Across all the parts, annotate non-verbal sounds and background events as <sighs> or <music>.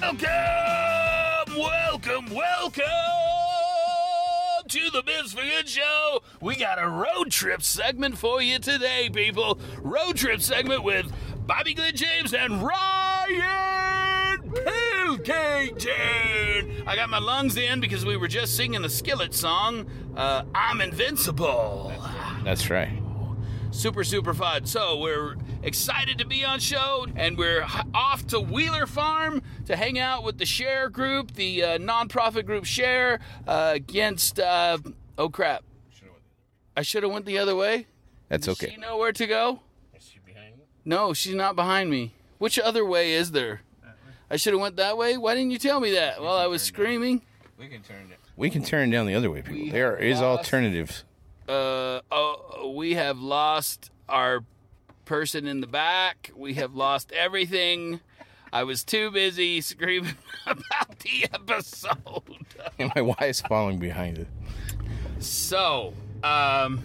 Welcome, welcome, welcome to the Biz for Good Show. We got a road trip segment for you today, people. Road trip segment with Bobby Glenn James and Ryan Pilkington. I got my lungs in because we were just singing the Skillet song, uh, I'm Invincible That's right. Super super fun. So we're excited to be on show and we're off to wheeler farm to hang out with the share group the uh, nonprofit group share uh, against uh, oh crap. I should have went the other way. That's Does okay. she know where to go? Is she behind you? no she's not behind me. Which other way is there? I should have went that way? Why didn't you tell me that while i was screaming? We can turn it. We can turn down the other way, people. We There have is alternatives. Uh, oh, we have lost our person in the back. We have lost everything. I was too busy screaming <laughs> about the episode. And my wife's following behind it. So, um,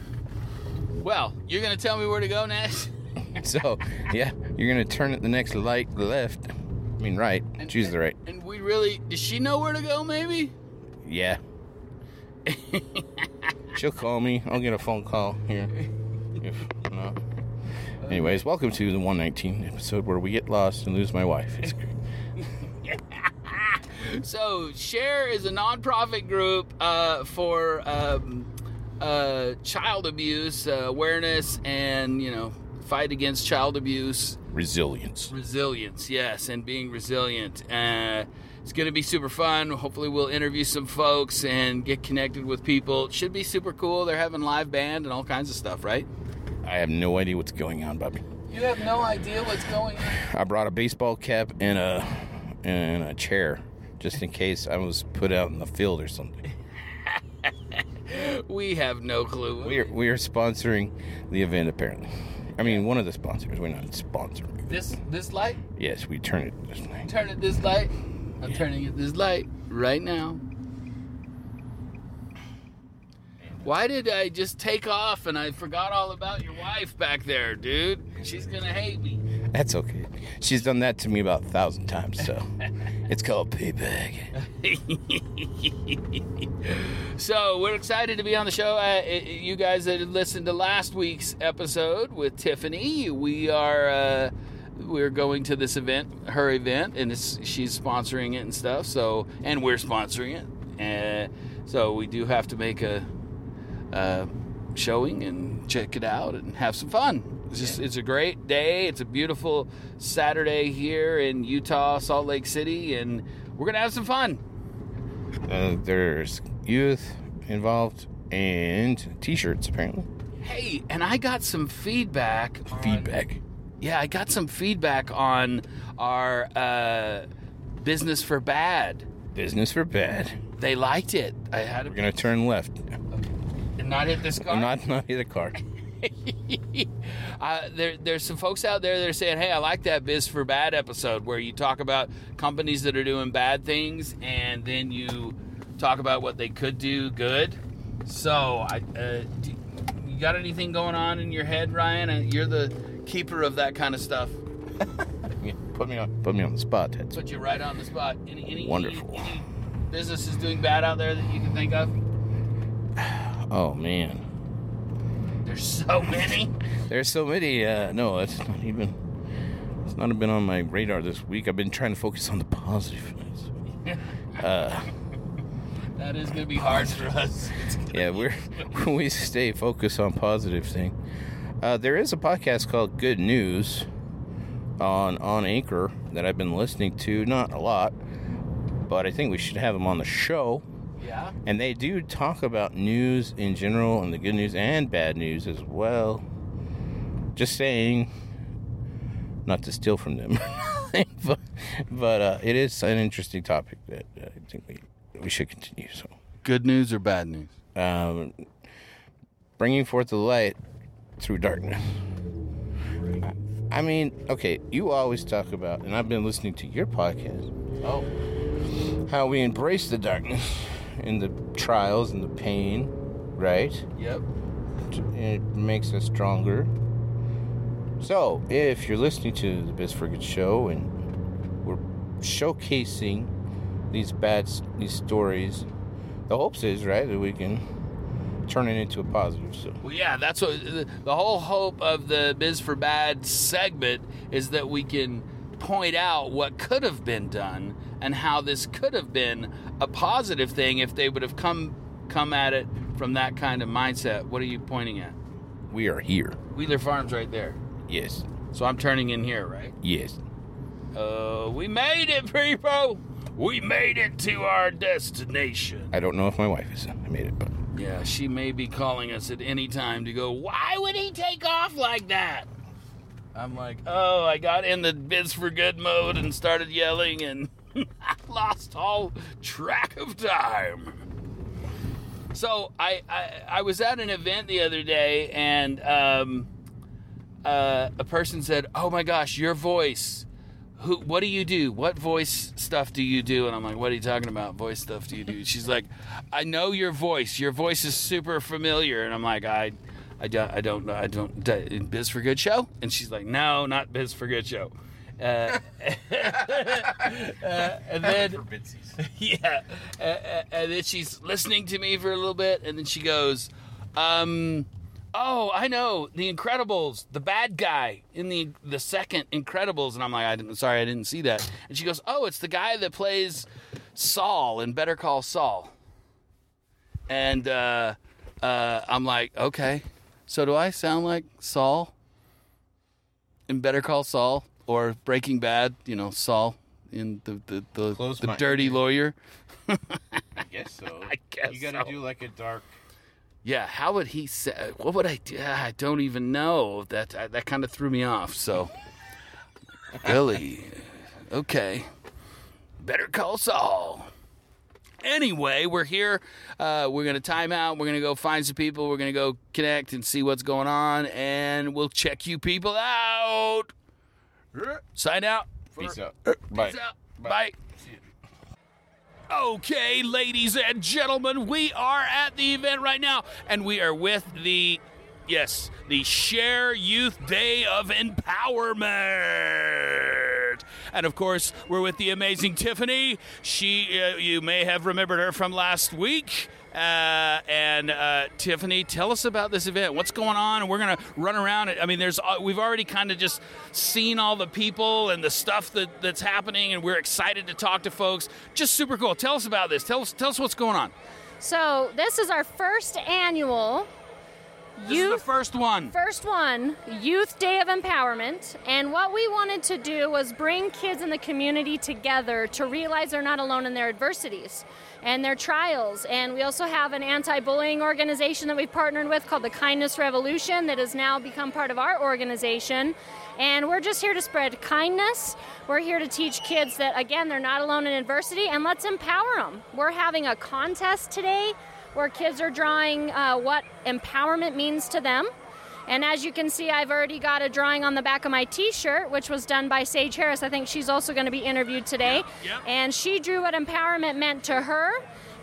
well, you're gonna tell me where to go next. <laughs> So, yeah, you're going to turn at the next light left. I mean, right. Choose the right. And we really, does she know where to go? Maybe. Yeah. <laughs> She'll call me. I'll get a phone call here. If not. Anyways, welcome to the 119 episode where we get lost and lose my wife. It's great. <laughs> So, Share is a nonprofit group uh, for um, uh, child abuse uh, awareness and you know fight against child abuse. Resilience. Resilience, yes, and being resilient. It's going to be super fun. Hopefully, we'll interview some folks and get connected with people. It should be super cool. They're having live band and all kinds of stuff, right? I have no idea what's going on, Bobby. You have no idea what's going on. I brought a baseball cap and a and a chair just in case I was put out in the field or something. <laughs> We have no clue. We are we are sponsoring the event apparently. I mean, one of the sponsors. We're not sponsoring. This this light. Yes, we turn it this light. Turn it this light. I'm turning it this light right now. Why did I just take off and I forgot all about your wife back there, dude? She's gonna hate me. That's okay. She's done that to me about a thousand times, so <laughs> it's called payback. <laughs> So we're excited to be on the show. Uh, you guys that listened to last week's episode with Tiffany, we are uh, we're going to this event, her event, and it's, she's sponsoring it and stuff. So and we're sponsoring it, and so we do have to make a, a showing and check it out and have some fun. It's just it's a great day. It's a beautiful Saturday here in Utah, Salt Lake City, and we're gonna have some fun. Uh, there's youth involved and t-shirts apparently. Hey, and I got some feedback. Feedback. Yeah, I got some feedback on our uh, business for bad. Business for bad. They liked it. I had We're to gonna turn left. not hit this car. Not not hit a car. <laughs> uh, there, there's some folks out there that are saying, "Hey, I like that Biz for Bad episode where you talk about companies that are doing bad things, and then you talk about what they could do good." So, I, uh, do, you got anything going on in your head, Ryan? Uh, You're the keeper of that kind of stuff. Yeah, put me on put me on the spot. That's Put you right on the spot. Any, any, Wonderful. Any, any businesses doing bad out there that you can think of? <sighs> oh man. There's so many. There's so many. Uh, no, it's not even. It's not been on my radar this week. I've been trying to focus on the positive. <laughs> Uh, That is going to be hard for us. yeah, we're <laughs> we stay focused on positive thing. Uh, there is a podcast called Good News on on Anchor that I've been listening to. Not a lot, but I think we should have them on the show. Yeah. And they do talk about news in general and the good news and bad news as well. Just saying, not to steal from them. <laughs> but but uh, it is an interesting topic that I think we we should continue. So, Good news or bad news? um, bringing forth the light through darkness. I- mean, okay, you always talk about, and I've been listening to your podcast, Oh, how we embrace the darkness and the trials and the pain, right? yep. It makes us stronger. So, if you're listening to the Biz for Good show and we're showcasing these bad these stories, the hopes is right that we can turn it into a positive. So, Well, yeah, that's what the, whole hope of the Biz for Bad segment is that we can point out what could have been done and how this could have been a positive thing if they would have come come at it from that kind of mindset. What are you pointing at? we are here. Wheeler Farms right there. Yes, So I'm turning in here, right? yes. Uh, we made it, people. We made it to our destination. I don't know if my wife is. I made it, but Yeah, she may be calling us at any time to go, why would he take off like that? I'm like, oh, I got in the biz for good mode and started yelling and <laughs> I lost all track of time. So I, I, I was at an event the other day and um, uh, a person said, oh my gosh, your voice. Who, what do you do? What voice stuff do you do? And I'm like, what are you talking about? Voice stuff do you do? She's like, I know your voice. Your voice is super familiar. And I'm like, I, I don't, I don't know. I don't, Biz for Good show? And she's like, no, not Biz for Good show. Uh, <laughs> uh, and then, <laughs> yeah. Uh, uh, and then she's listening to me for a little bit. And then she goes, um, oh, I know the Incredibles, the bad guy in the the second Incredibles, and I'm like, I didn't, sorry, I didn't see that. And she goes, oh, it's the guy that plays Saul in Better Call Saul. And uh, uh, I'm like, okay, so do I sound like Saul in Better Call Saul or Breaking Bad? You know, Saul in the the the, the dirty lawyer. I guess so. <laughs> I guess you gotta so. do like a dark. Yeah, how would he say? What would I do? I don't even know. That that kind of threw me off. So, <laughs> Billy, okay, better call Saul. Anyway, we're here. Uh, we're gonna time out. We're gonna go find some people. We're gonna go connect and see what's going on, and we'll check you people out. Sign out. Peace out. Peace Bye. out. Bye. Bye. Okay, ladies and gentlemen, we are at the event right now, and we are with the, yes, the Share Youth Day of Empowerment. And of course, we're with the amazing Tiffany. She, uh, you may have remembered her from last week. Uh, and uh, Tiffany, tell us about this event. What's going on? And we're gonna run around. I mean, there's uh, we've already kind of just seen all the people and the stuff that, that's happening, and we're excited to talk to folks. Just super cool. Tell us about this. Tell us tell us what's going on. So this is our first annual This is youth the first one. first one Youth Day of Empowerment, and what we wanted to do was bring kids in the community together to realize they're not alone in their adversities and their trials. And we also have an anti-bullying organization that we've partnered with called the Kindness Revolution that has now become part of our organization. And we're just here to spread kindness. We're here to teach kids that again they're not alone in adversity, and let's empower them. We're having a contest today where kids are drawing uh, what empowerment means to them. And as you can see, I've already got a drawing on the back of my t shirt, which was done by Sage Harris. I think she's also going to be interviewed today. yep. And she drew what empowerment meant to her.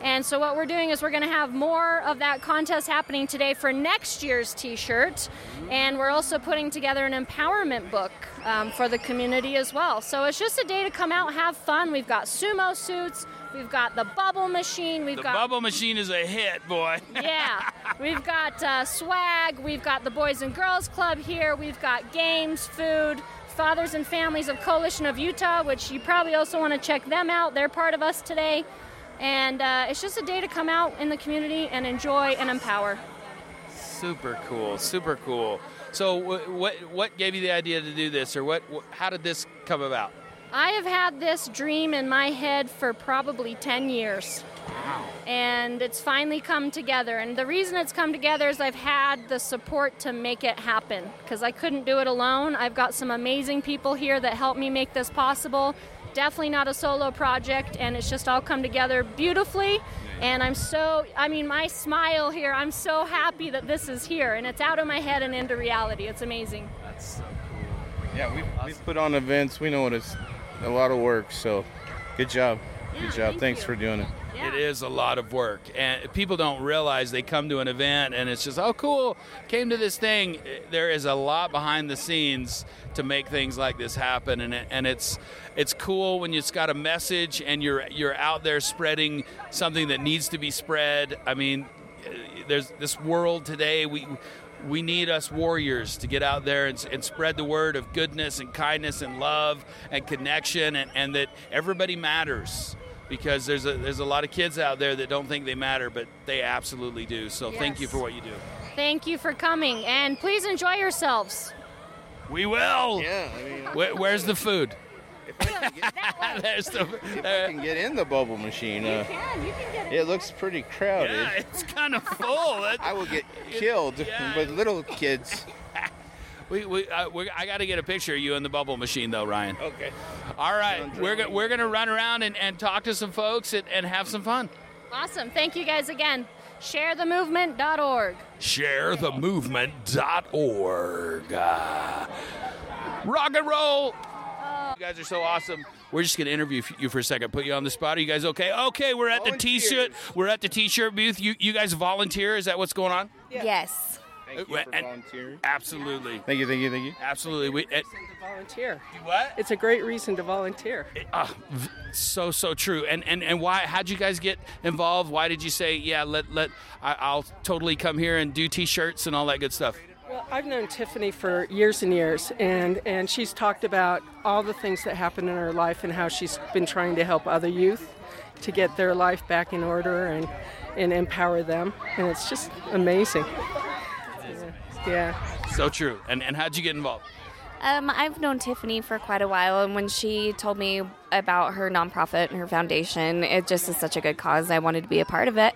And so, what we're doing is we're going to have more of that contest happening today for next year's t shirt. And we're also putting together an empowerment book um, for the community as well. So, it's just a day to come out, have fun. We've got sumo suits, we've got the bubble machine, we've The got bubble machine is a hit, boy. <laughs> yeah, we've got uh, swag, we've got the Boys and Girls Club here, we've got games, food, Fathers and Families of Coalition of Utah, which you probably also want to check them out. They're part of us today. And uh, it's just a day to come out in the community and enjoy and empower. super cool. Super cool. So, what what gave you the idea to do this, or what? wh- How did this come about? I have had this dream in my head for probably 10 years. And it's finally come together. And the reason it's come together is I've had the support to make it happen because I couldn't do it alone. I've got some amazing people here that help me make this possible. Definitely not a solo project, and it's just all come together beautifully. And I'm so, I mean, my smile here, I'm so happy that this is here and it's out of my head and into reality. It's amazing. That's so cool. Yeah, we we put on events. We know what it's a lot of work. So, good job. Yeah, Good job. thank Thanks you. for doing it. Yeah. It is a lot of work, and people don't realize they come to an event and it's just, oh, cool, came to this thing. There is a lot behind the scenes to make things like this happen, and it, and it's it's cool when it's got a message and you're you're out there spreading something that needs to be spread. I mean, there's this world today. We we need us warriors to get out there and, and spread the word of goodness and kindness and love and connection, and, and that everybody matters because there's a there's a lot of kids out there that don't think they matter, but they absolutely do. So thank you for what you do. Thank you for coming, and please enjoy yourselves. We will. Yeah, I mean, Where, where's the food? If I can get, <laughs> There's <laughs> the. if I there- can get in the bubble machine, uh, can, you can get it looks pretty crowded. yeah, it's kind of full. <laughs> That- I will get killed Yeah. with little kids. we, we, uh, we, I got to get a picture of you in the bubble machine, though, Ryan. Okay. All right, we're go- we're gonna run around and, and talk to some folks and, and have some fun. Awesome. Thank you guys again. ShareTheMovement.org. sharethemovement.org. Uh, rock and roll. You guys are so awesome. We're just going to interview you for a second. Put you on the spot. Are you guys okay? Okay, we're at the t-shirt. We're at the t-shirt booth. You you guys volunteer? Is that what's going on? Yes. Thank you Uh, for volunteering. Absolutely. Thank you, thank you, thank you. Absolutely. We, it, to volunteer. what? It's a great reason to volunteer. Ah, v- so so true. And and and why? How'd you guys get involved? Why did you say, yeah, let let I, I'll totally come here and do t-shirts and all that good stuff? Well, I've known Tiffany for years and years, and, and she's talked about all the things that happen in her life and how she's been trying to help other youth to get their life back in order and, and empower them. And it's just amazing. Yeah. So true. And and how'd you get involved? Um, I've known Tiffany for quite a while, and when she told me about her nonprofit and her foundation, it just is such a good cause. I wanted to be a part of it.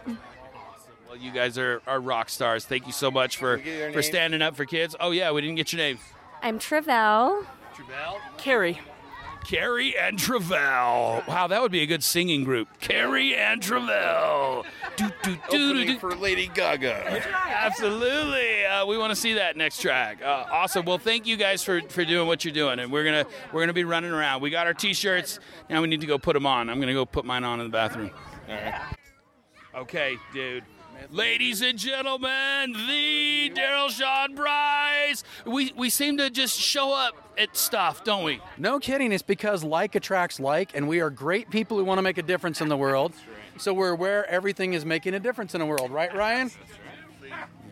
Well, you guys are, are rock stars. Thank you so much for, Can we get your for names? standing up for kids. Oh, yeah, we didn't get your names. I'm Travell. Travell? Carrie. Carrie and Travell. Wow, that would be a good singing group. Carrie and Travell. Do, do, do, do, Opening do. for Lady Gaga. Absolutely. Uh, we want to see that next track. Uh, awesome. Well, thank you guys for, for doing what you're doing, and we're gonna we're gonna be running around. We got our t-shirts. Now we need to go put them on. I'm gonna go put mine on in the bathroom. All right. Okay, dude. Ladies and gentlemen, the Daryl Sean Bryce. We we seem to just show up at stuff, don't we? No kidding. It's because like attracts like, and we are great people who want to make a difference in the world. So we're where everything is making a difference in the world, right, Ryan?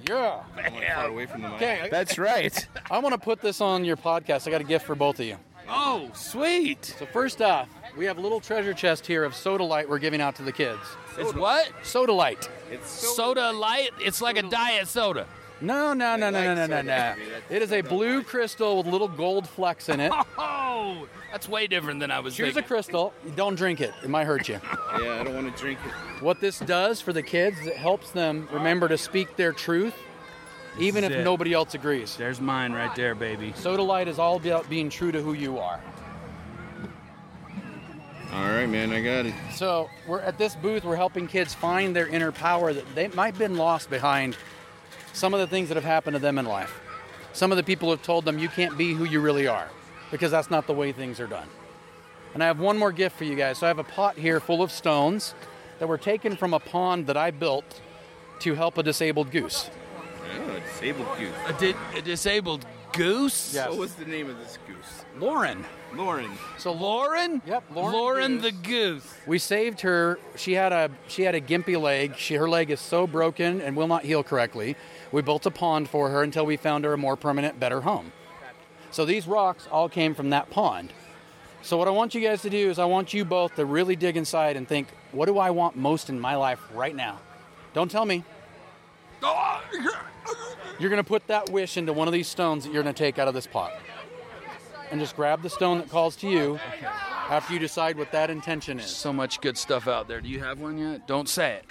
Yeah. Away from the mic. Okay. That's right. <laughs> I want to put this on your podcast. I got a gift for both of you. Oh, sweet. So first off, we have a little treasure chest here of sodalite we're giving out to the kids. It's what? Sodalite. It's Sodalite. It's like a diet soda. No, no, no, no, no, no, no, no. It is a blue crystal with little gold flecks in it. <laughs> Oh, that's way different than I was Choose a thinking. crystal. Don't drink it. It might hurt you. Yeah, I don't want to drink it. What this does for the kids is it helps them remember to speak their truth, even is if it. nobody else agrees. There's mine right there, baby. Sodalite is all about being true to who you are. All right, man, I got it. So we're at this booth. We're helping kids find their inner power that they might have been lost behind some of the things that have happened to them in life. Some of the people have told them you can't be who you really are because that's not the way things are done. And I have one more gift for you guys. So I have a pot here full of stones that were taken from a pond that I built to help a disabled goose. Oh, a disabled goose. A, di- a disabled goose? Yes. What was the name of this goose? Lauren. Lauren. So Lauren? Yep, Lauren Lauren the goose. We saved her. She had a she had a gimpy leg. She her leg is so broken and will not heal correctly. We built a pond for her until we found her a more permanent, better home. So these rocks all came from that pond. So what I want you guys to do is I want you both to really dig inside and think, what do I want most in my life right now? Don't tell me. <laughs> You're going to put that wish into one of these stones that you're going to take out of this pot. And just grab the stone that calls to you after you decide what that intention is. So much good stuff out there. Do you have one yet? Don't say it.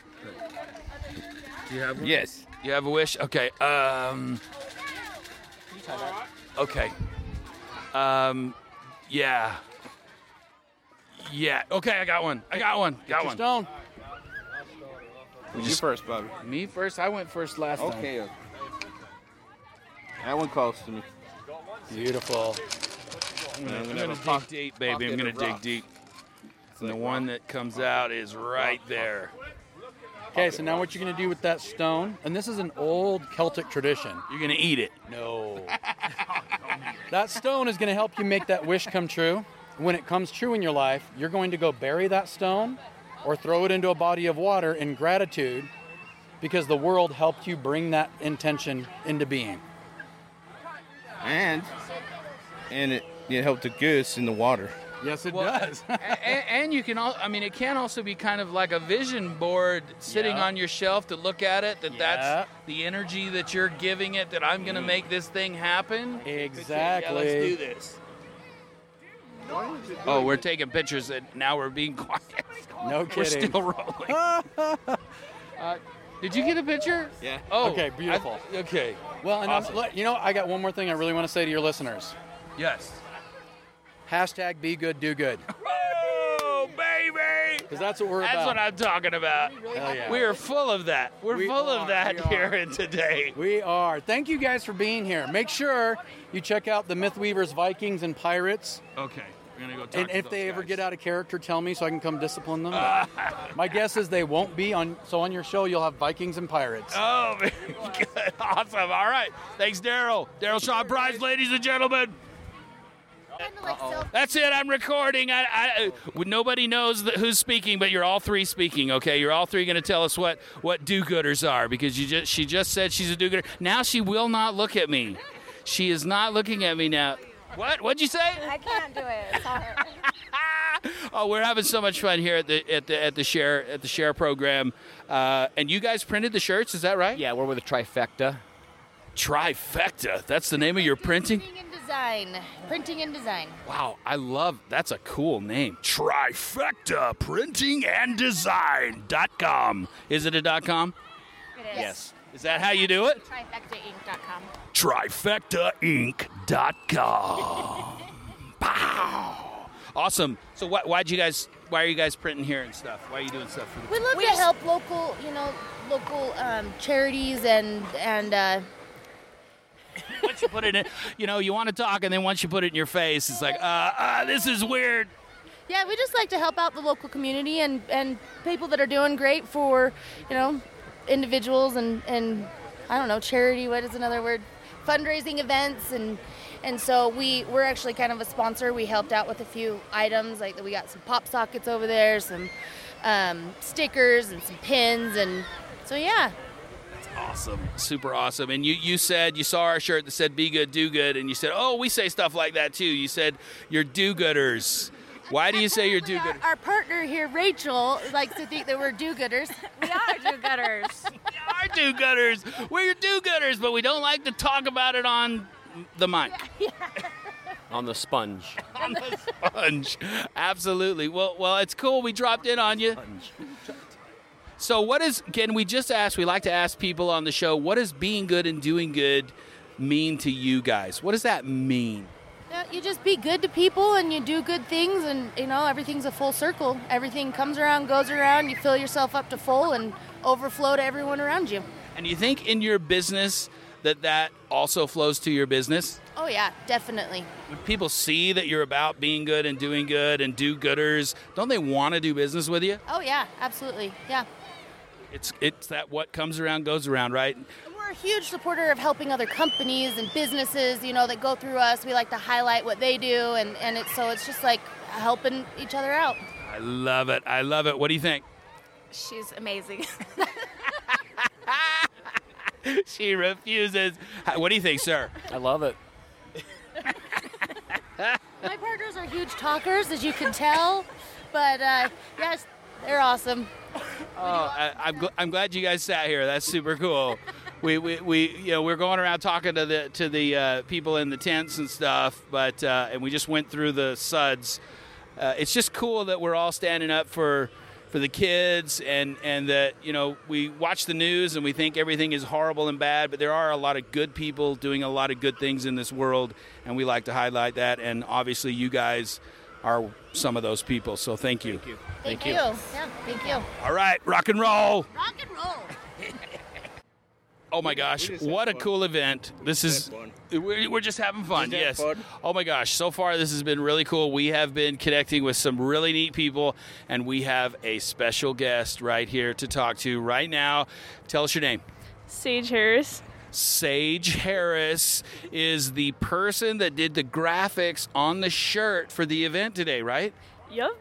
Do you have one? Yes. You have a wish? Okay. Um. Okay. Um. Yeah. Yeah. Okay, I got one. I got one. Got one. Stone. You first, Bobby. Me first. I went first last time. Okay. That one calls to me. Beautiful. I'm gonna, I'm I'm gonna gonna dig deep, baby. I'm gonna dig rocks. deep. And the like one that comes out is right there. Okay, so now what you're going to do with that stone, and this is an old Celtic tradition. You're gonna eat it. No. <laughs> that stone is going to help you make that wish come true. When it comes true in your life, you're going to go bury that stone or throw it into a body of water in gratitude because the world helped you bring that intention into being. And and it it helped the goose in the water. Yes, it Well, does. and, and you can all i mean it can also be kind of like a vision board sitting Yeah. on your shelf to look at it that Yeah. that's the energy that you're giving it that i'm going to make this thing happen exactly. yeah, let's do this oh we're taking pictures and now we're being quiet No <laughs> kidding. we're still rolling <laughs> uh, did you get a picture Yeah. oh Okay, beautiful. I- okay Well, and Awesome. let- you know, I got one more thing I really want to say to your listeners. yes Hashtag be good, do good. <laughs> oh baby Because that's what we're that's about. what i'm talking about Hell yeah. we are full of that we're We full are, of that here and today We are. Thank you guys for being here. Make sure you check out the Mythweavers, Vikings, and Pirates. Okay, we're gonna go talk And to if those they ever get out of character, tell me so I can come discipline them. <laughs> My guess is they won't be on. So on your show, you'll have Vikings and Pirates. Oh, very <laughs> good. Awesome. All right. Thanks, Daryl. Daryl Shaw Prize, ladies and gentlemen. That's it. I'm recording. I, I, uh, nobody knows that who's speaking, but you're all three speaking. Okay, you're all three going to tell us what what do-gooders are because you just she just said she's a do-gooder. Now she will not look at me. She is not looking at me now. What? What'd you say? I can't do it. Sorry. <laughs> Oh, we're having so much fun here at the at the at the share at the share program. Uh, and you guys printed the shirts, is that right? Yeah, we're with a trifecta. Trifecta. That's the name of your printing. Printing and design. Printing and design. Wow, I love that's a cool name. Trifecta Printing and Design.com. Is it a dot com? It is. Yes. Is that how you do it? TrifectaInc.com. Trifectainc.com. Pow. Awesome. So why, why'd you guys why are you guys printing here and stuff? Why are you doing stuff for the We love to help local, you know, local um, charities and and uh, once you put it in you know, you want to talk and then once you put it in your face, it's like, uh, uh this is weird. yeah, we just like to help out the local community and and people that are doing great for, you know, individuals and and I don't know, charity. What is another word? Fundraising events and. And so we we're actually kind of a sponsor. We helped out with a few items, like we got some pop sockets over there, some um, stickers, and some pins, and so yeah, Awesome. Super awesome. And you, you said you saw our shirt that said be good, do good, and you said, Oh, we say stuff like that too. You said you're do gooders. Why do you say you're <laughs> do gooders? our partner here, Rachel, likes to think that we're do-gooders. <laughs> We are do-gooders. <laughs> we are do gooders. We're your do gooders, but we don't like to talk about it on the mic. On the sponge. on the sponge. Absolutely. Well, well, it's cool. We dropped in on you. So, what is? Can we just ask? We like to ask people on the show. What does being good and doing good mean to you guys? What does that mean? Uh, you just be good to people and you do good things, and you know everything's a full circle. Everything comes around, goes around. You fill yourself up to full and overflow to everyone around you. And you think in your business that that also flows to your business? Oh yeah, definitely. When people see that you're about being good and doing good and do gooders, don't they want to do business with you? Oh yeah, absolutely. Yeah. It's it's that what comes around goes around, right? We're a huge supporter of helping other companies and businesses, you know, that go through us. We like to highlight what they do, and, and it's so it's just like helping each other out. I love it. I love it. What do you think? She's amazing. <laughs> she refuses. What do you think, sir? I love it. <laughs> My partners are huge talkers, as you can tell, but uh, yes, they're awesome. Oh, I, I'm, gl- I'm glad you guys sat here. That's super cool. We, we, we you know we're going around talking to the to the uh, people in the tents and stuff, but uh, and we just went through the suds. uh, it's just cool that we're all standing up for for the kids and and that you know we watch the news and we think everything is horrible and bad but there are a lot of good people doing a lot of good things in this world and we like to highlight that and obviously you guys are some of those people so thank you Thank, you. Yeah, thank you. all right rock and roll Rock and roll. <laughs> oh my gosh what a fun. cool event this is we're we're just having fun Just yes fun. oh my gosh so far this has been really cool we have been connecting with some really neat people and we have a special guest right here to talk to right now tell us your name Sage Harris. Sage Harris is the person that did the graphics on the shirt for the event today, right? Yup.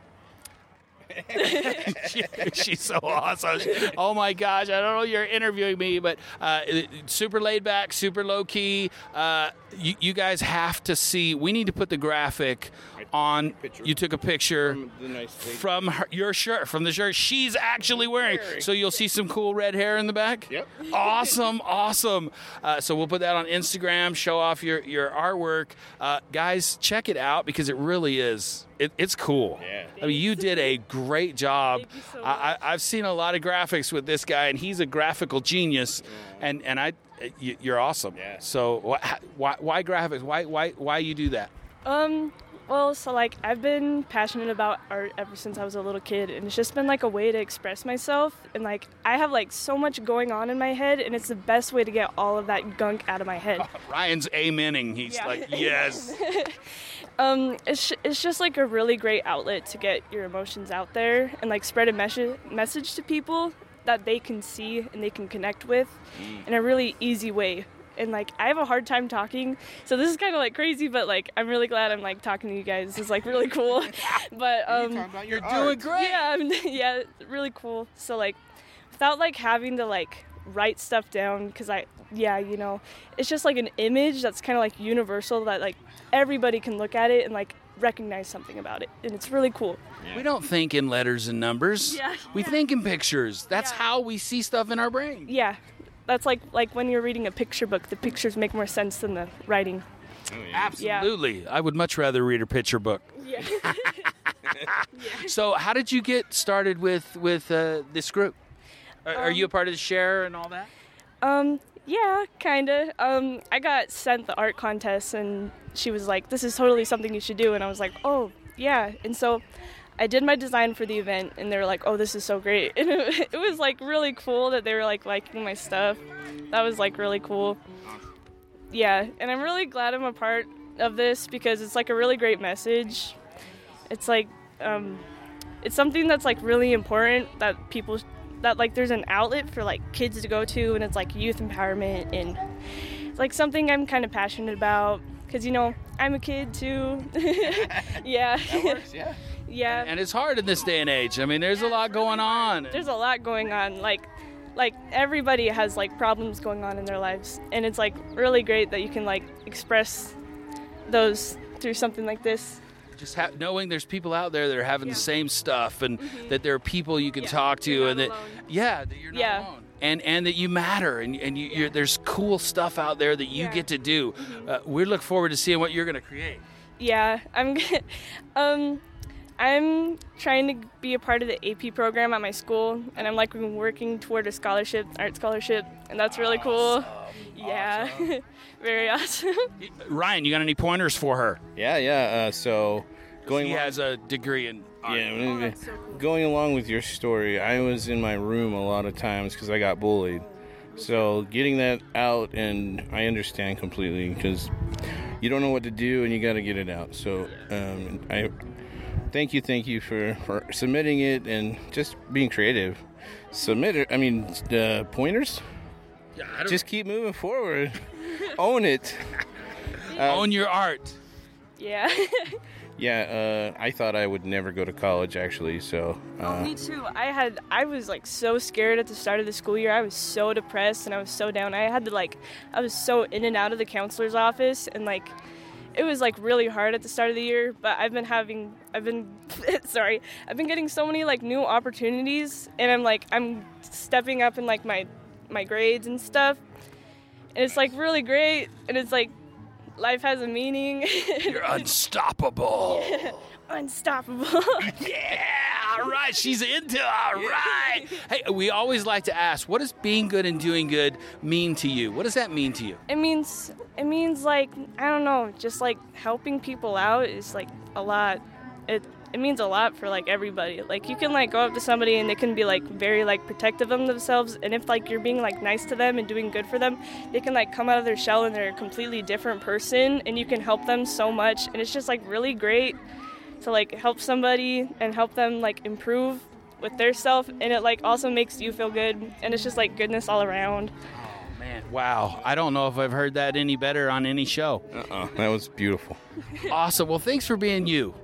<laughs> She- she's so awesome. Oh my gosh, I don't know you're interviewing me, but uh, super laid back, super low key. Uh, you, you guys have to see. We need to put the graphic on. You took a picture From the nice from her, your shirt, from the shirt she's actually wearing. So you'll see some cool red hair in the back. Yep. Awesome, awesome. Uh, so we'll put that on Instagram. Show off your your artwork, uh, guys. Check it out because it really is. It, it's cool. Yeah. I mean, you did a great job. Thank you so I, I, I've seen a lot of graphics with this guy, and he's a graphical genius. And and I, you, you're awesome. Yeah. So why, why why graphics? Why why why you do that? Um, well, so like I've been passionate about art ever since I was a little kid, and it's just been like a way to express myself. And like I have like so much going on in my head, and it's the best way to get all of that gunk out of my head. <laughs> Ryan's amening. He's Yeah. like, <laughs> yes. <laughs> Um, it's it's just like a really great outlet to get your emotions out there and like spread a message message to people that they can see and they can connect with in a really easy way. And like I have a hard time talking, so this is kind of like crazy, but like I'm really glad I'm like talking to you guys. This is like really cool. <laughs> <laughs> but um, You're doing great. yeah, <laughs> I'm, yeah, really cool. So like, without like having to like write stuff down, because I, yeah, you know, it's just like an image that's kind of like universal that like everybody can look at it and like recognize something about it, and it's really cool. We don't think in letters and numbers. Yeah. We think in pictures. That's Yeah. how we see stuff in our brain. Yeah, that's like like when you're reading a picture book, the pictures make more sense than the writing. Absolutely. I would much rather read a picture book. <laughs> Yeah. <laughs> So, how did you get started with with uh, this group? Are, are you a part of the share and all that? Um, yeah, kinda. Um, I got sent the art contest, and she was like, "This is totally something you should do," and I was like, "Oh, yeah." And so, I did my design for the event, and they were like, "Oh, this is so great!" <laughs> And it, it was like really cool that they were like liking my stuff. That was like really cool. Yeah, and I'm really glad I'm a part of this because it's like a really great message. It's like, um, it's something that's like really important that people that like there's an outlet for like kids to go to and it's like youth empowerment and it's like something I'm kind of passionate about because you know I'm a kid too. <laughs> yeah. <laughs> That works, yeah. <laughs> yeah. And it's hard in this day and age. I mean, there's a lot going on. There's a lot going on like like everybody has like problems going on in their lives and it's like really great that you can like express those through something like this. Just ha- knowing there's people out there that are having the same stuff, and that there are people you can Yeah, talk to, you're and that alone. yeah, that you're not Yeah. alone. And, and that you matter and, and you, you're, there's cool stuff out there that you Yeah. get to do. Uh, we look forward to seeing what you're going to create. Yeah, I'm <laughs> um I'm trying to be a part of the AP program at my school and I'm like working toward a scholarship, art scholarship, and that's really cool. <laughs> Yeah. <laughs> Very awesome. Ryan, you got any pointers for her? Yeah, yeah. Uh, so going He along- has a degree in art. yeah, going along with your story, I was in my room a lot of times because I got bullied. So getting that out, and I understand completely because you don't know what to do, and you got to get it out. So um, I thank you, thank you for, for submitting it and just being creative. Submit it. I mean, uh, pointers. Yeah, I don't- Just keep moving forward. <laughs> Own it. own your art. yeah. <laughs> Yeah, uh, I thought I would never go to college actually. So uh, Me too. I had I was like so scared at the start of the school year. I was so depressed and I was so down. I had to like I was so in and out of the counselor's office and like it was like really hard at the start of the year, but I've been having I've been <laughs> sorry. I've been getting so many like new opportunities and I'm like I'm stepping up in like my my grades and stuff. And it's like really great and it's like life has a meaning. <laughs> You're unstoppable. <laughs> Unstoppable. <laughs> yeah, all right. She's into it. All right. Hey, we always like to ask, what does being good and doing good mean to you? What does that mean to you? It means it means like I don't know, just like helping people out is like a lot. It it means a lot for like everybody. Like you can like go up to somebody and they can be like very like protective of themselves and if like you're being like nice to them and doing good for them, they can like come out of their shell and they're a completely different person and you can help them so much and it's just like really great to like help somebody and help them like improve with their self and it like also makes you feel good and it's just like goodness all around. Oh man, wow. I don't know if I've heard that any better on any show. Uh-uh. That was beautiful. Awesome. Well, thanks for being you.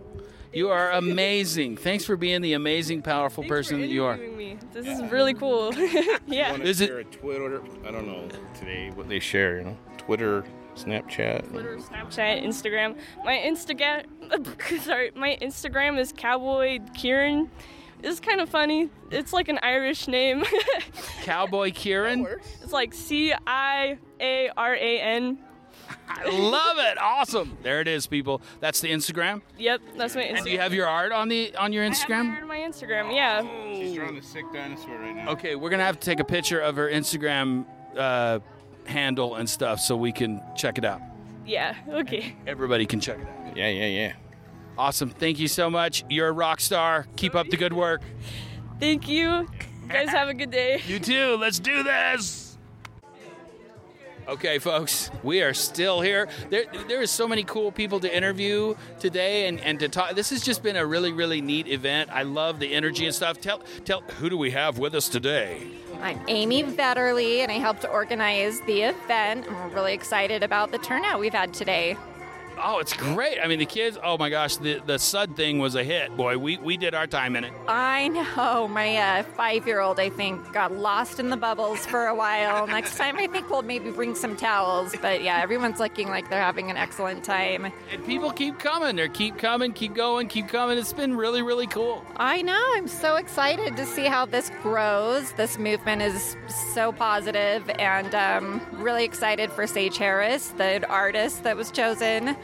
You are amazing. Thanks for being the amazing, powerful person that you are. interviewing me. This is really cool. <laughs> yeah. Want to Is it- share a Twitter? I don't know today what they share. You know, Twitter, Snapchat. Twitter, Snapchat, Instagram. My Instagram, <laughs> sorry, my Instagram is Cowboy Ciaran. It's kind of funny. It's like an Irish name. <laughs> Cowboy Ciaran. it's like C I A R A N. <laughs> I love it. Awesome. There it is, people. That's the Instagram. Yep, that's my And do you have your art on the on your I have Instagram? it on my Instagram. Yeah. She's drawing a sick dinosaur right now. Okay, we're gonna have to take a picture of her Instagram uh, handle and stuff so we can check it out. Yeah. Okay. Everybody can check it out. Yeah, yeah, yeah. Awesome. Thank you so much. You're a rock star. Keep up the good work. Thank you. You guys have a good day. You too. Let's do this. Okay, folks, we are still here. There, there is so many cool people to interview today and, and to talk. This has just been a really, really neat event. I love the energy and stuff. Tell, tell, who do we have with us today? I'm Amy Vetterly, and I helped organize the event. We're really excited about the turnout we've had today. Oh, it's great. I mean, the kids, oh my gosh, the, the SUD thing was a hit. Boy, we, we did our time in it. I know my uh, five-year-old, I think, got lost in the bubbles for a while. Next time, I think we'll maybe bring some towels. But yeah, everyone's looking like they're having an excellent time. And people keep coming. They keep coming, keep going, keep coming. It's been really, really cool. I know. I'm so excited to see how this grows. This movement is so positive, and um, really excited for Sage Harris, the artist that was chosen.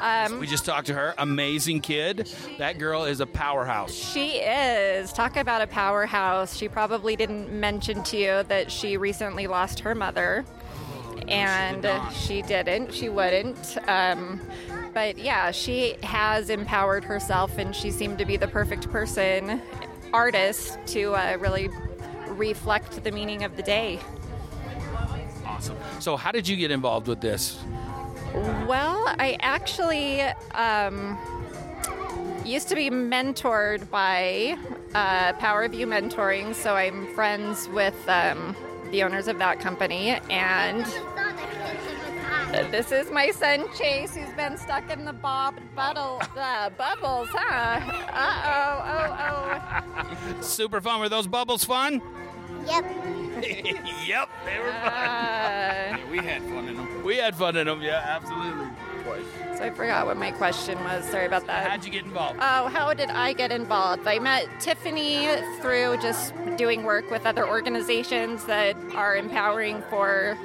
Um, We just talked to her. Amazing kid. That girl is a powerhouse. She is. Talk about a powerhouse. She probably didn't mention to you that she recently lost her mother. And she didn't. She wouldn't. Um, but yeah, she has empowered herself, and she seemed to be the perfect person, artist, to uh, really reflect the meaning of the day. Awesome. So, how did you get involved with this? Well, I actually um, used to be mentored by uh, Power View Mentoring, so I'm friends with um, the owners of that company. And this is my son Chase, who's been stuck in the bob bubble, uh, bubbles, huh? Uh oh, oh, oh. Super fun. Were those bubbles fun? Yep. <laughs> yep, they were fun. Uh, we had fun in them. We had fun in them. Yeah, absolutely. so I forgot what my question was. Sorry about that. How'd you get involved? Oh, how did I get involved? I met Tiffany through just doing work with other organizations that are empowering for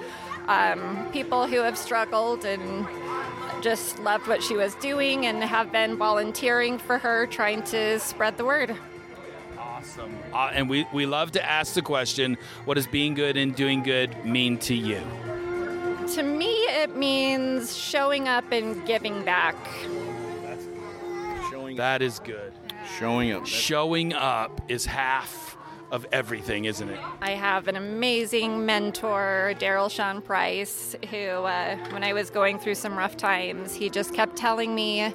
um, people who have struggled and just loved what she was doing and have been volunteering for her, trying to spread the word. Awesome. Uh, and we, we love to ask the question what does being good and doing good mean to you? To me, it means showing up and giving back. Showing That is good. Showing up. Showing up is half of everything, isn't it? I have an amazing mentor, Daryl Sean Price, who, uh, when I was going through some rough times, he just kept telling me,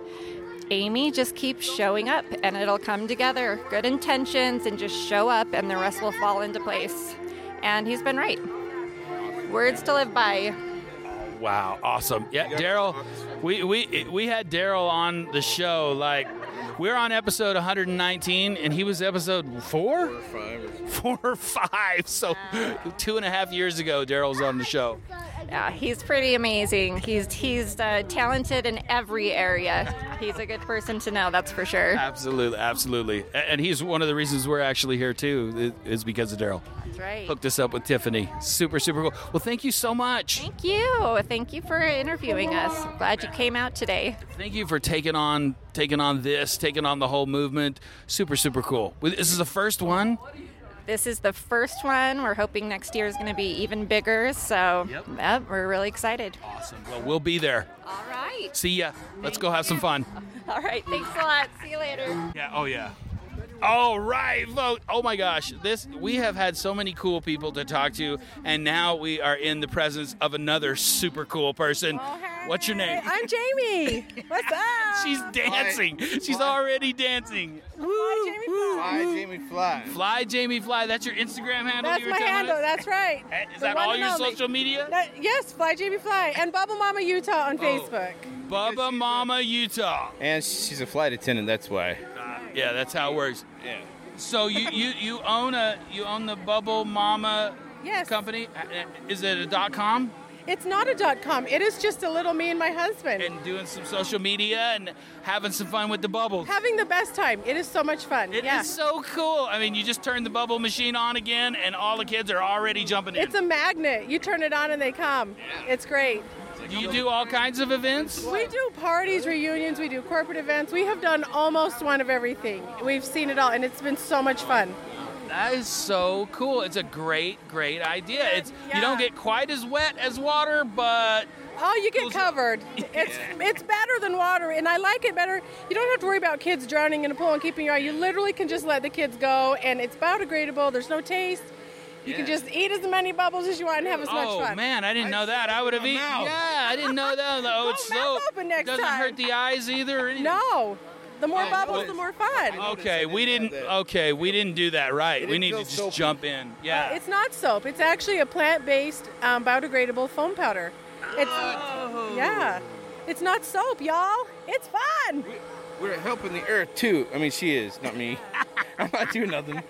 Amy, just keep showing up and it'll come together. Good intentions and just show up and the rest will fall into place. And he's been right. Words to live by. Wow, awesome. Yeah, Daryl, we, we, we had Daryl on the show. Like, we're on episode 119, and he was episode four? Four or five. So, two and a half years ago, Daryl was on the show. Yeah, he's pretty amazing. He's he's uh, talented in every area. He's a good person to know, that's for sure. Absolutely, absolutely. And he's one of the reasons we're actually here too, is because of Daryl. That's right. Hooked us up with Tiffany. Super, super cool. Well, thank you so much. Thank you. Thank you for interviewing us. Glad you came out today. Thank you for taking on taking on this, taking on the whole movement. Super, super cool. This is the first one. This is the first one. We're hoping next year is going to be even bigger. So, yep, we're really excited. Awesome. Well, we'll be there. All right. See ya. Let's go have some fun. <laughs> All right. Thanks a lot. See you later. Yeah. Oh yeah. All right, vote. Oh my gosh, this we have had so many cool people to talk to, and now we are in the presence of another super cool person. Oh, What's your name? I'm Jamie. <laughs> What's up? She's dancing. She's already dancing. Fly, Jamie Fly. Fly, Jamie, fly. Fly Jamie Fly. That's your Instagram handle. That's you my handle. us? That's right. Is The that all your only. social media? That- yes, Fly Jamie Fly and Bubble Mama Utah on Oh. Facebook. Bubba Mama Utah. And she's a flight attendant, that's why. Yeah, that's how it works. Yeah. So you, you, you own a you own the Bubble Mama Yes. company. Uh, Is it a dot com? It's not a dot com. It is just a little me and my husband And doing some social media and having some fun with the bubbles. having the best time. It is so much fun. It is yeah. so cool. I mean, you just turn the bubble machine on again, and all the kids are already jumping in. It's a magnet. You turn it on and they come. It's great. You do all kinds of events. We do parties, reunions, we do corporate events. We have done almost one of everything. We've seen it all, and it's been so much fun. That is so cool. It's a great, great idea. It's you don't get quite as wet as water, but Oh, you get covered. <laughs> It's it's better than water, and I like it better. You don't have to worry about kids drowning in a pool and keeping your eye. You literally can just let the kids go, and it's biodegradable. There's no taste. You can just eat as many bubbles as you want and have as much oh fun. man, I didn't know that. I would have eaten. Yeah, I didn't know that. Oh, <laughs> it's mouth so open next doesn't time. hurt the eyes either. Or anything. No, the more bubbles, the more fun. Okay, we didn't. Okay, we didn't do that right. It We need to just soapy. jump in. Yeah. Uh, it's not soap. It's actually a plant-based, um, biodegradable foam powder. It's yeah. It's not soap, y'all. It's fun. We're helping the earth too. I mean, she is, not me. <laughs> I'm not doing nothing.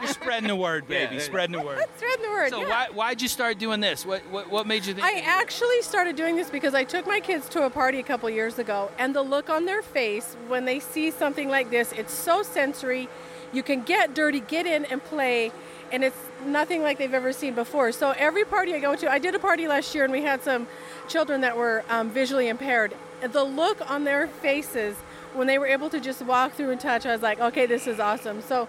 You're spreading the word, baby. Yeah. Spreading the word. <laughs> Spreading the word. So yeah. why why'd you start doing this? What what, what made you think? I actually started doing this because I took my kids to a party a couple years ago, and the look on their face when they see something like this, it's so sensory. You can get dirty, get in and play, and it's nothing like they've ever seen before. So every party I go to, I did a party last year, and we had some children that were um, visually impaired. The look on their faces when they were able to just walk through and touch, I was like, okay, this is awesome. So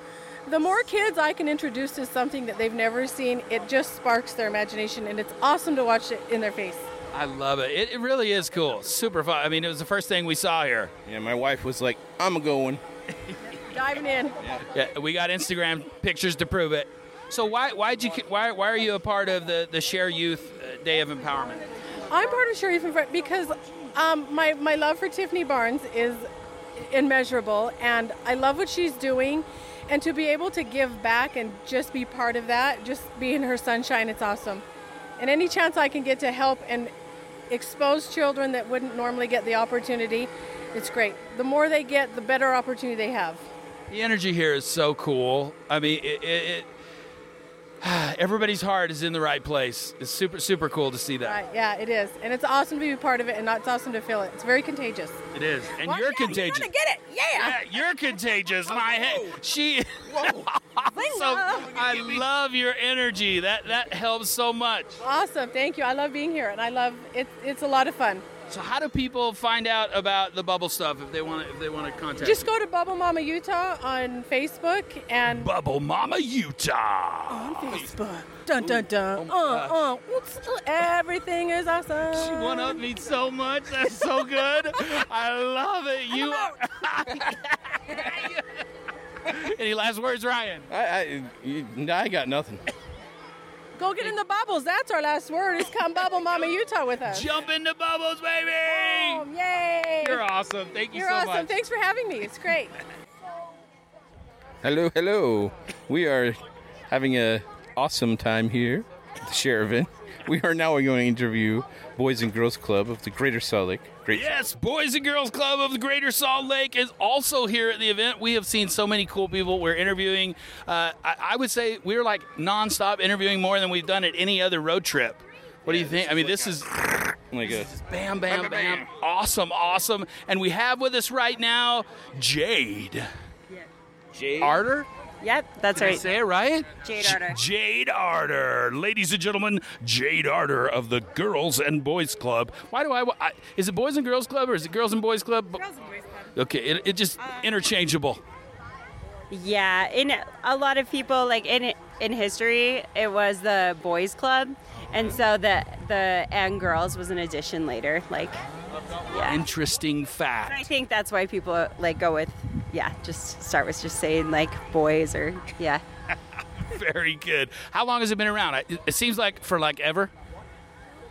the more kids I can introduce to something that they've never seen, it just sparks their imagination, and it's awesome to watch it in their face. I love it. it. It really is cool. Super fun. I mean, it was the first thing we saw here. Yeah, my wife was like, I'm going. <laughs> Diving in. Yeah, we got Instagram pictures to prove it. So why why'd you why why are you a part of the the Share Youth uh, Day of Empowerment? I'm part of Share Youth Fre- because um, my, my love for Tiffany Barnes is immeasurable, and I love what she's doing. And to be able to give back and just be part of that, just be in her sunshine, it's awesome. And any chance I can get to help and expose children that wouldn't normally get the opportunity, it's great. The more they get, the better opportunity they have. The energy here is so cool. I mean, it, it, <sighs> everybody's heart is in the right place. It's super super cool to see that. Right, yeah, it is. And it's awesome to be part of it, and it's awesome to feel it. It's very contagious. It is, and Well, you're yeah, you contagious. gotta get it, yeah. you're contagious. My head. She. <laughs> so I love your energy. That that helps so much. Awesome, thank you. I love being here, and I love it. It's a lot of fun. So how do people find out about the bubble stuff if they want to if they want to contact? Just you? go to Bubble Mama Utah on Facebook and Bubble Mama Utah on Facebook. Dun dun dun. uh, uh, oops, everything is awesome. She one up me so much. That's so good. <laughs> I love it. You. <laughs> Any last words, Ryan? I, I, I got nothing. Go get in the bubbles. That's our last word. Is come Bubble Mama Utah with us. Jump into bubbles, baby! Oh, yay! You're awesome. Thank you You're so awesome. much. Thanks for having me. It's great. Hello, hello. We are having a awesome time here at the Sheraton. We are now going to interview Boys and Girls Club of the Greater Salt Lake. Great. Yes, Boys and Girls Club of the Greater Salt Lake is also here at the event. We have seen so many cool people. We're interviewing. Uh, I, I would say we're like nonstop interviewing more than we've done at any other road trip. What do you think? I mean, this is like a bam, bam, bam, awesome, awesome. And we have with us right now Jade. Yeah. Jade Arter. Yep, that's Did I right. say it right? Jade Arter. Jade Arter, ladies and gentlemen, Jade Arter of the Girls and Boys Club. Why do I, I? Is it Boys and Girls Club or is it Girls and Boys Club? Girls and Boys Club. Okay, it, it just um, interchangeable. Yeah, in a lot of people like in in history, it was the boys' club, and so the the and girls was an addition later. Like, yeah. Interesting fact. I think that's why people like go with yeah, just start with just saying like boys or yeah. <laughs> Very good. How long has it been around? It seems like for like ever.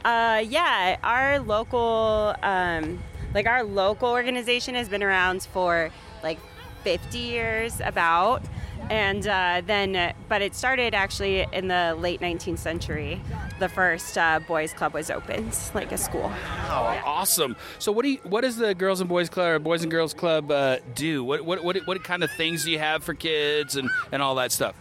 Uh, yeah, our local, um, like our local organization has been around for like 50 years about, and uh, then, uh, but it started actually in the late 19th century. The first uh, boys' club was opened, like a school. Oh, awesome! So, what do you, what does the Girls and Boys Club or Boys and Girls Club uh, do? What, what what what kind of things do you have for kids and and all that stuff?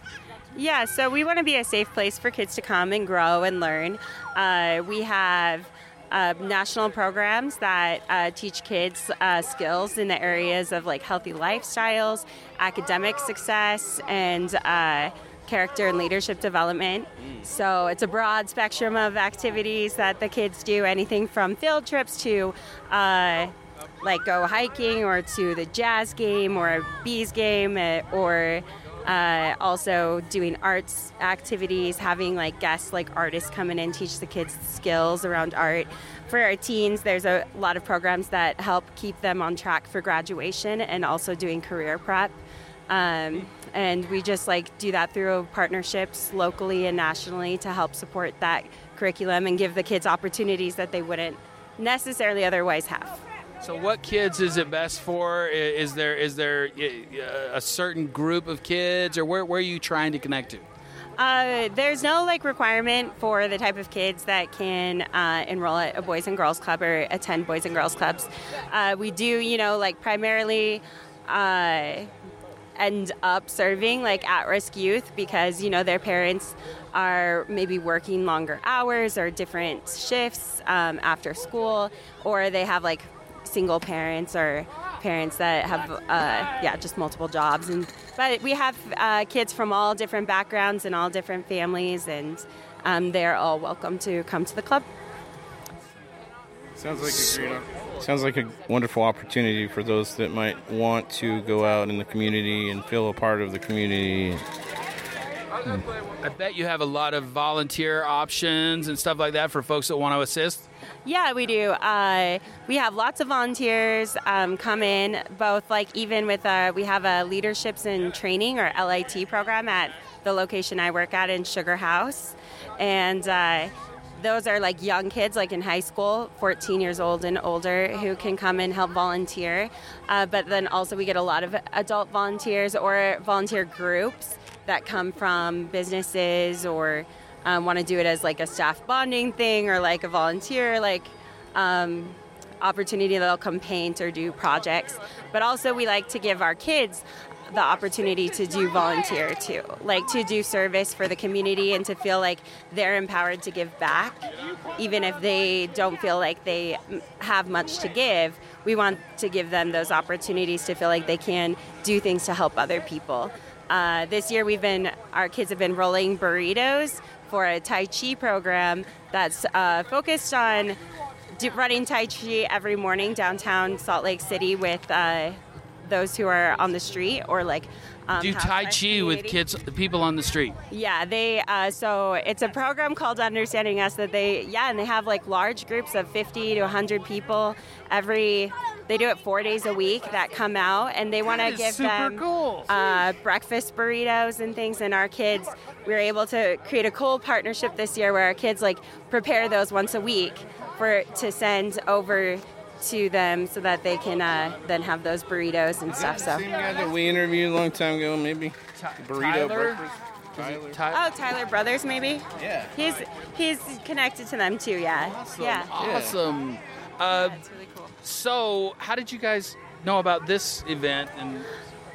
Yeah, so we want to be a safe place for kids to come and grow and learn. Uh, we have uh, national programs that uh, teach kids uh, skills in the areas of like healthy lifestyles, academic success, and uh, character and leadership development. So it's a broad spectrum of activities that the kids do, anything from field trips to uh, like go hiking or to the jazz game or a bees game uh, or uh, also doing arts activities having like guests like artists come in and teach the kids skills around art. For our teens there's a lot of programs that help keep them on track for graduation and also doing career prep. Um, and we just like do that through partnerships locally and nationally to help support that curriculum and give the kids opportunities that they wouldn't necessarily otherwise have So, what kids is it best for? Is there is there a certain group of kids, or where where are you trying to connect to? Uh, there's no like requirement for the type of kids that can uh, enroll at a boys and girls club or attend boys and girls clubs. Uh, we do, you know, like primarily uh, end up serving like at-risk youth because you know their parents are maybe working longer hours or different shifts um, after school, or they have like single parents or parents that have uh, yeah just multiple jobs and but we have uh, kids from all different backgrounds and all different families and um, they're all welcome to come to the club Sounds like a great. Sounds like a wonderful opportunity for those that might want to go out in the community and feel a part of the community. I bet you have a lot of volunteer options and stuff like that for folks that want to assist. Yeah, we do. Uh, we have lots of volunteers um, come in, both like even with uh, we have a leaderships and training or LIT program at the location I work at in Sugar House, and uh, those are like young kids, like in high school, 14 years old and older, who can come and help volunteer. Uh, but then also we get a lot of adult volunteers or volunteer groups that come from businesses or um, want to do it as like a staff bonding thing or like a volunteer like um, opportunity they'll come paint or do projects. But also we like to give our kids the opportunity to do volunteer too like to do service for the community and to feel like they're empowered to give back. Even if they don't feel like they have much to give we want to give them those opportunities to feel like they can do things to help other people uh, this year we've been our kids have been rolling burritos for a tai chi program that's uh, focused on running tai chi every morning downtown salt lake city with uh, those who are on the street or like um, Do Tai Chi with kids, people on the street. Yeah, they uh, so it's a program called Understanding Us that they yeah, and they have like large groups of 50 to 100 people every. They do it four days a week that come out, and they want to give them cool. uh, breakfast burritos and things. And our kids, we were able to create a cool partnership this year where our kids like prepare those once a week for to send over to them so that they can uh, then have those burritos and stuff. So. Same guy that we interviewed a long time ago, maybe. Burrito Tyler? breakfast. Tyler. Oh, Tyler Brothers, maybe. Yeah. He's he's connected to them too. Yeah. Yeah. Awesome. Uh, So, how did you guys know about this event? And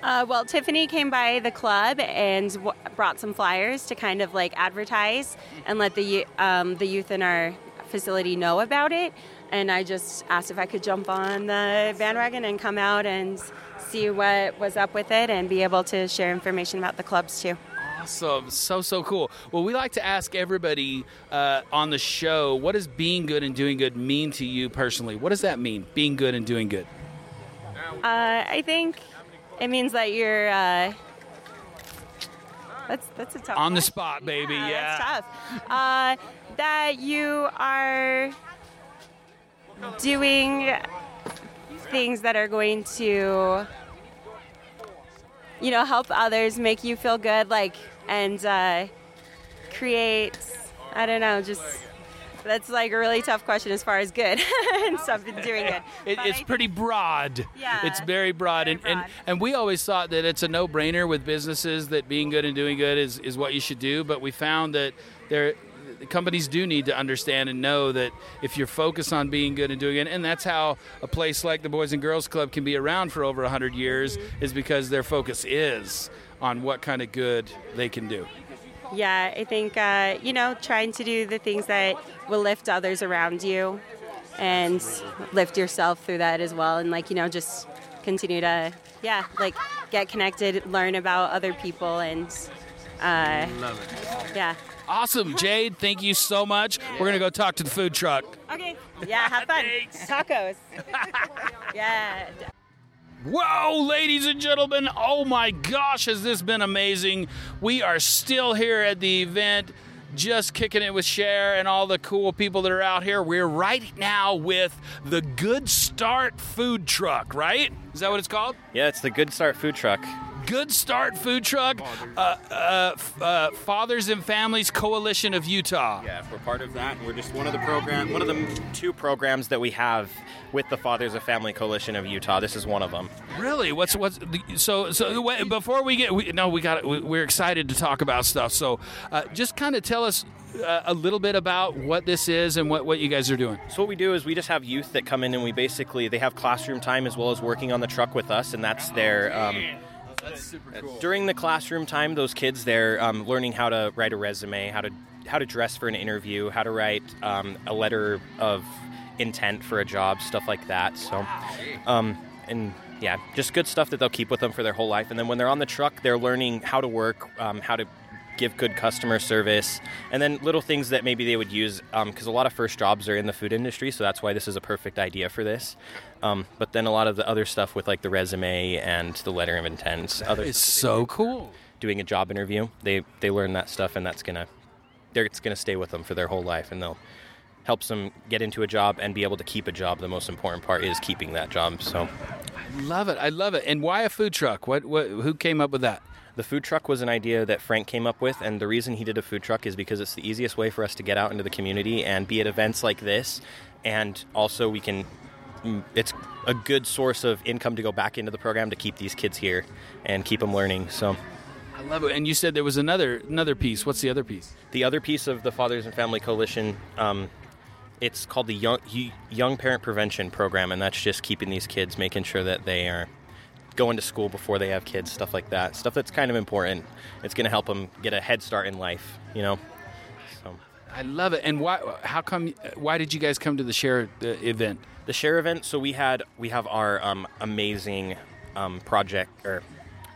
Uh, well, Tiffany came by the club and w- brought some flyers to kind of like advertise and let the um, the youth in our facility know about it. And I just asked if I could jump on the bandwagon and come out and see what was up with it and be able to share information about the clubs too. Awesome. So, so cool. Well, we like to ask everybody uh, on the show what does being good and doing good mean to you personally? What does that mean, being good and doing good? Uh, I think it means that you're. Uh, that's that's a tough. On the spot, baby. Yeah. That's tough. Uh, that you are doing things that are going to, you know, help others, make you feel good, like, and uh, create. I don't know, just. That's like a really tough question as far as good <laughs> and stuff and doing good. It, <laughs> it's pretty broad. Yeah, It's very broad. and, and and we always thought that it's a no brainer with businesses that being good and doing good is, is what you should do. But we found that there companies do need to understand and know that if you're focused on being good and doing it, and that's how a place like the Boys and Girls Club can be around for over 100 years, is because their focus is on what kind of good they can do. Yeah, I think, uh, you know, trying to do the things that will lift others around you and lift yourself through that as well. And, like, you know, just continue to, yeah, like get connected, learn about other people, and, uh, Love it. yeah. Awesome, Jade. Thank you so much. We're gonna go talk to the food truck. Okay. Yeah, have fun. Tacos. <laughs> yeah. Whoa, ladies and gentlemen, oh my gosh, has this been amazing? We are still here at the event, just kicking it with Share and all the cool people that are out here. We're right now with the Good Start food truck, right? Is that what it's called? Yeah, it's the Good Start food truck. Good Start Food Truck, uh, uh, uh, Fathers and Families Coalition of Utah. Yeah, we're part of that. We're just one of the program, one of the two programs that we have with the Fathers of Family Coalition of Utah. This is one of them. Really? What's what's the, so so? Wait, before we get, we, no, we got we, we're excited to talk about stuff. So, uh, just kind of tell us uh, a little bit about what this is and what what you guys are doing. So what we do is we just have youth that come in and we basically they have classroom time as well as working on the truck with us, and that's their. Um, That's super cool. during the classroom time, those kids they're um, learning how to write a resume, how to how to dress for an interview, how to write um, a letter of intent for a job, stuff like that. So, um, and yeah, just good stuff that they'll keep with them for their whole life. And then when they're on the truck, they're learning how to work, um, how to give good customer service, and then little things that maybe they would use because a lot of first jobs are in the food industry, so that's why this is a perfect idea for this. Um, but then a lot of the other stuff with like the resume and the letter of intent, other is so cool. Doing a job interview, they they learn that stuff, and that's gonna they're, it's gonna stay with them for their whole life, and they'll helps them get into a job and be able to keep a job. The most important part is keeping that job. So. I love it. I love it. And why a food truck? What what? Who came up with that? The food truck was an idea that Frank came up with, and the reason he did a food truck is because it's the easiest way for us to get out into the community and be at events like this, and also we can. mm, It's a good source of income to go back into the program to keep these kids here and keep them learning. So, I love it. And you said there was another another piece. What's the other piece? the other piece of the Fathers and Family Coalition, um, it's called the Young Young Parent Prevention Program, and that's just keeping these kids, making sure that they are going to school before they have kids, stuff like that. Stuff that's kind of important. It's going to help them get a head start in life, you know. So I love it. And why? How come? Why did you guys come to the share event? the share event. So we had we have our um, amazing um, project or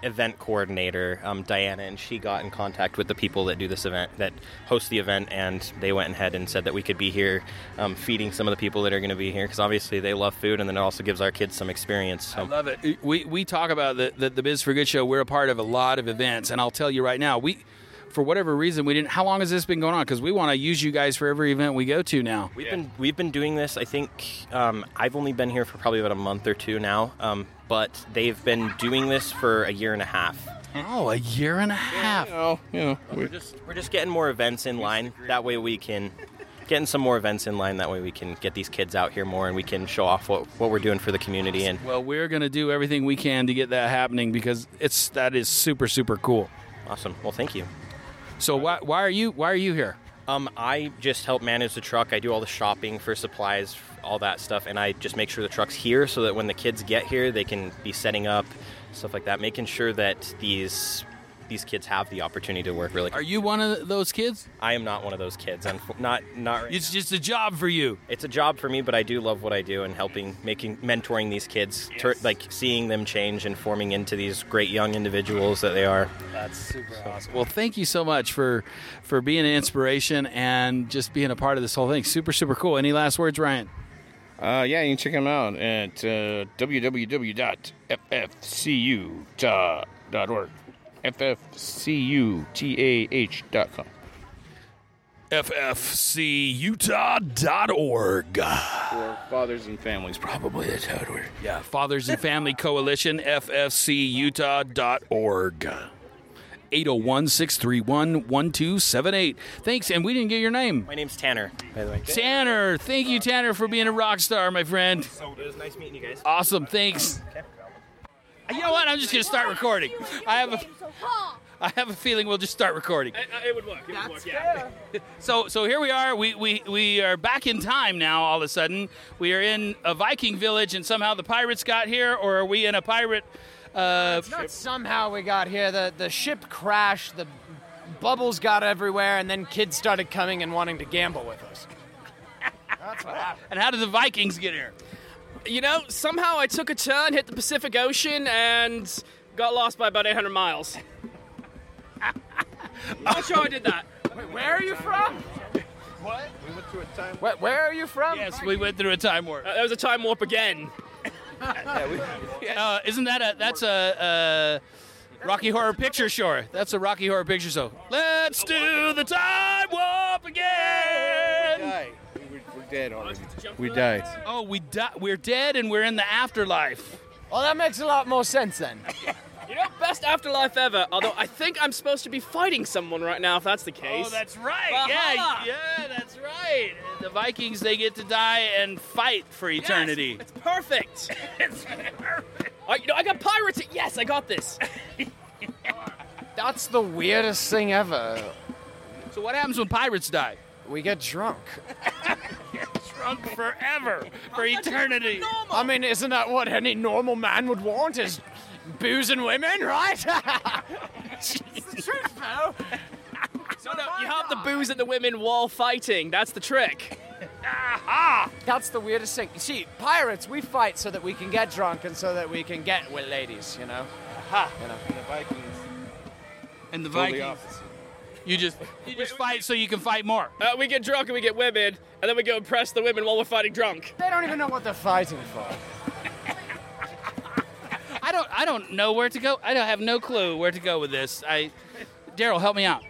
event coordinator um, Diana, and she got in contact with the people that do this event, that host the event, and they went ahead and said that we could be here um, feeding some of the people that are going to be here because obviously they love food, and then it also gives our kids some experience. So. I love it. We we talk about the, the the Biz for Good show. We're a part of a lot of events, and I'll tell you right now, we. For whatever reason, we didn't. How long has this been going on? Because we want to use you guys for every event we go to now. We've been we've been doing this. I think um, I've only been here for probably about a month or two now, um, but they've been doing this for a year and a half. Oh, a year and a half. You know, you know, we're just we're just getting more events in line. That way we can getting some more events in line. That way we can get these kids out here more, and we can show off what what we're doing for the community. And Well, we're going to do everything we can to get that happening because it's that is super super cool. awesome. Well, thank you. So why why are you why are you here? Um, I just help manage the truck. I do all the shopping for supplies, all that stuff, and I just make sure the truck's here so that when the kids get here, they can be setting up stuff like that, making sure that these these kids have the opportunity to work really. Are you one of those kids? I am not one of those kids. I'm not not. Right It's just a job for you. It's a job for me, but I do love what I do and helping, making, mentoring these kids, tur like seeing them change and forming into these great young individuals that they are. That's super awesome. Well, thank you so much for for being an inspiration and just being a part of this whole thing. Super, super cool. Any last words, Ryan? Uh, yeah, you can check them out at uh, www.ffcutah.org. FFCUTAH.com. FFCUtah.org. For fathers and families, probably that's how it works. Yeah, Fathers and Family Coalition, FFCUtah.org. 801 631 1278. Thanks, and we didn't get your name. My name's Tanner, by the way. Tanner. Thank you, Tanner, for being a rock star, my friend. It was nice meeting you guys. Awesome, thanks. You know what? I'm just going to start recording. I have a. I have a feeling we'll just start recording. It would work. It would work. Yeah. <laughs> So, so here we are. We, we, we are back in time now. All of a sudden, we are in a Viking village, and somehow the pirates got here, or are we in a pirate? Uh, It's not somehow we got here. The the ship crashed. The bubbles got everywhere, and then kids started coming and wanting to gamble with us. <laughs> That's what happened. and how did the Vikings get here? You know, somehow I took a turn, hit the Pacific Ocean, and got lost by about 800 miles. I'm <laughs> not sure I did that. Wait, where are you from? What? We went through a time. Where, where are you from? Yes, we went through a time warp. Uh, that was a time warp again. <laughs> <laughs> Uh, isn't that a that's a, uh Rocky Horror Picture Show? That's a Rocky Horror Picture Show. Let's do the time warp again. We're, we're dead already. We died. Oh, we di- we're dead and we're in the afterlife. Well, that makes a lot more sense then. <laughs> You know, best afterlife ever. Although I think I'm supposed to be fighting someone right now, if that's the case. Oh, that's right. Aha! Yeah, yeah, that's right. The Vikings they get to die and fight for eternity. It's perfect. <laughs> it's perfect. Oh, you know, I got pirates. Yes, I got this. <laughs> That's the weirdest thing ever. So what happens when pirates die? We get drunk. Drunk forever, for eternity. I mean, isn't that what any normal man would want? Is booze and women, right? <laughs> it's the truth, though. No, no, you have the booze and the women while fighting. That's the trick. That's the weirdest thing. You see, pirates, we fight so that we can get drunk and so that we can get with ladies, you know? Ha. You know? And the Vikings. And the Totally Vikings. Opposite. You just you just fight so you can fight more. Uh, we get drunk and we get women, and then we go impress the women while we're fighting drunk. They don't even know what they're fighting for. <laughs> I don't I don't know where to go. I don't have no clue where to go with this. I Daryl, help me out.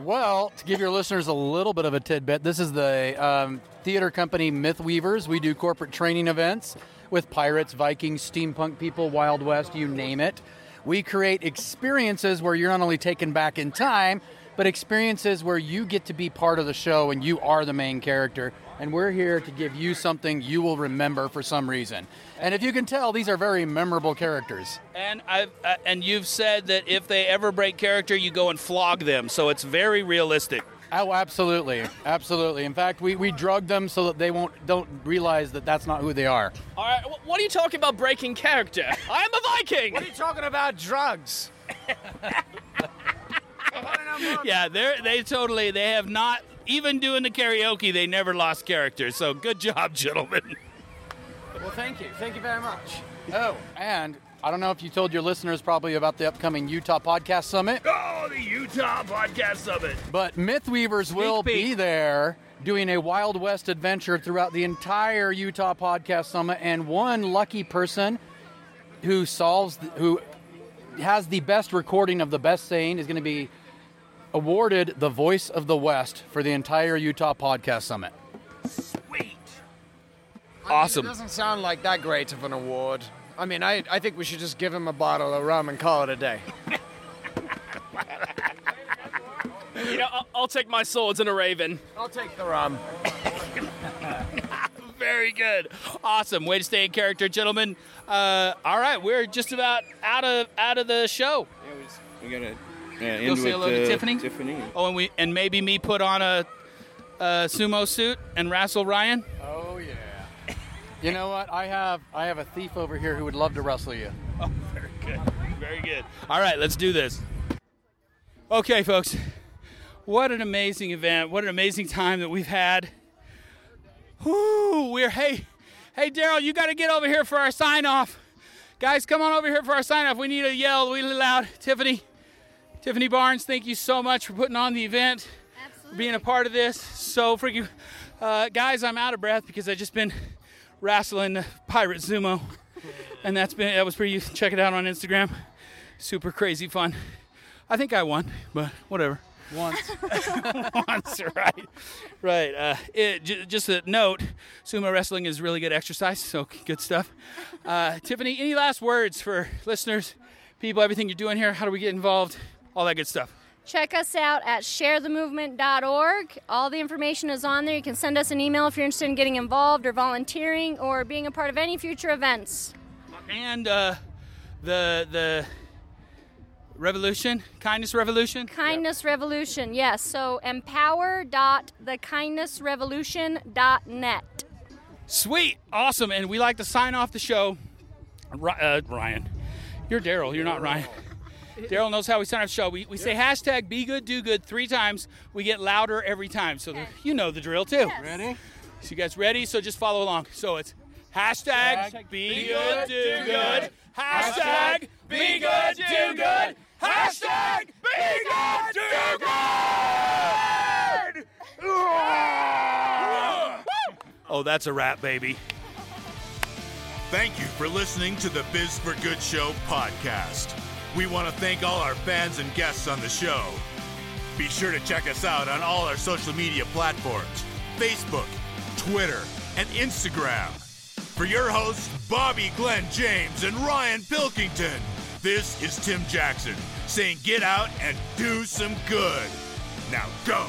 Well, to give your listeners a little bit of a tidbit, this is the um, theater company Myth Weavers. We do corporate training events with pirates, Vikings, steampunk people, Wild West, you name it. We create experiences where you're not only taken back in time, but experiences where you get to be part of the show and you are the main character. And we're here to give you something you will remember for some reason. And if you can tell, these are very memorable characters. And I've uh, and you've said that if they ever break character, you go and flog them. So it's very realistic. Oh, absolutely, absolutely. In fact, we, we drug them so that they won't don't realize that that's not who they are. All right, what are you talking about breaking character? I am a Viking. What are you talking about, drugs? <laughs> Yeah, they are they totally they have not even doing the karaoke. They never lost character. So good job, gentlemen. Well, thank you. Thank you very much. Oh, and I don't know if you told your listeners probably about the upcoming Utah Podcast Summit, Oh, the Utah Podcast Summit. but Myth Weavers will be there doing a Wild West adventure throughout the entire Utah Podcast Summit, and one lucky person who solves who has the best recording of the best saying is going to be awarded the Voice of the West for the entire Utah Podcast Summit. Sweet. Awesome. It doesn't sound like that great of an award. I mean, I, I think we should just give him a bottle of rum and call it a day. You know, I'll, I'll take my swords and a raven. I'll take the rum. <laughs> Very good. Awesome. Way to stay in character, gentlemen. Uh, all right, we're just about out of out of the show. Yeah, We we gotta uh, Go end say with hello to uh, Tiffany. Tiffany. Oh, and we and maybe me put on a, a sumo suit and wrestle Ryan. Oh yeah. You know what? I have I have a thief over here who would love to wrestle you. <laughs> Oh, very good. Very good. All right, let's do this. Okay, folks. What an amazing event. What an amazing time that we've had. Whoo, we're hey, hey Daryl, you got to get over here for our sign off. Guys, come on over here for our sign off. We need a yell really loud. Tiffany, Tiffany Barnes, thank you so much for putting on the event, for being a part of this. So freaking, uh, guys, I'm out of breath because I just been wrestling Pirate Sumo, and that's been that was pretty. Check it out on Instagram. Super crazy fun. I think I won, but whatever. Once. <laughs> Once, right. Right. Uh, it, j- just a note sumo wrestling is really good exercise, so good stuff. Uh, Tiffany, any last words for listeners, people, everything you're doing here? How do we get involved? All that good stuff. Check us out at sharethemovement.org. All the information is on there. You can send us an email if you're interested in getting involved or volunteering or being a part of any future events. And uh, the the revolution, kindness revolution. Kindness Revolution, yes. So empower.thekindnessrevolution.net. Sweet, awesome, and we like to sign off the show. Uh, Ryan, you're Daryl. You're not Ryan. Daryl knows how we sign off show. We, we say hashtag be good, do good three times. We get louder every time. So the, you know the drill too. Ready? So you guys ready? So just follow along. So it's hashtag be good, do good. Hashtag be good, do good. Hashtag be good, do good. Oh, that's a wrap, baby. Thank you for listening to the Biz for Good Show podcast. We want to thank all our fans and guests on the show. Be sure to check us out on all our social media platforms Facebook, Twitter, and Instagram. For your hosts, Bobby Glenn James and Ryan Pilkington, this is Tim Jackson saying get out and do some good. Now go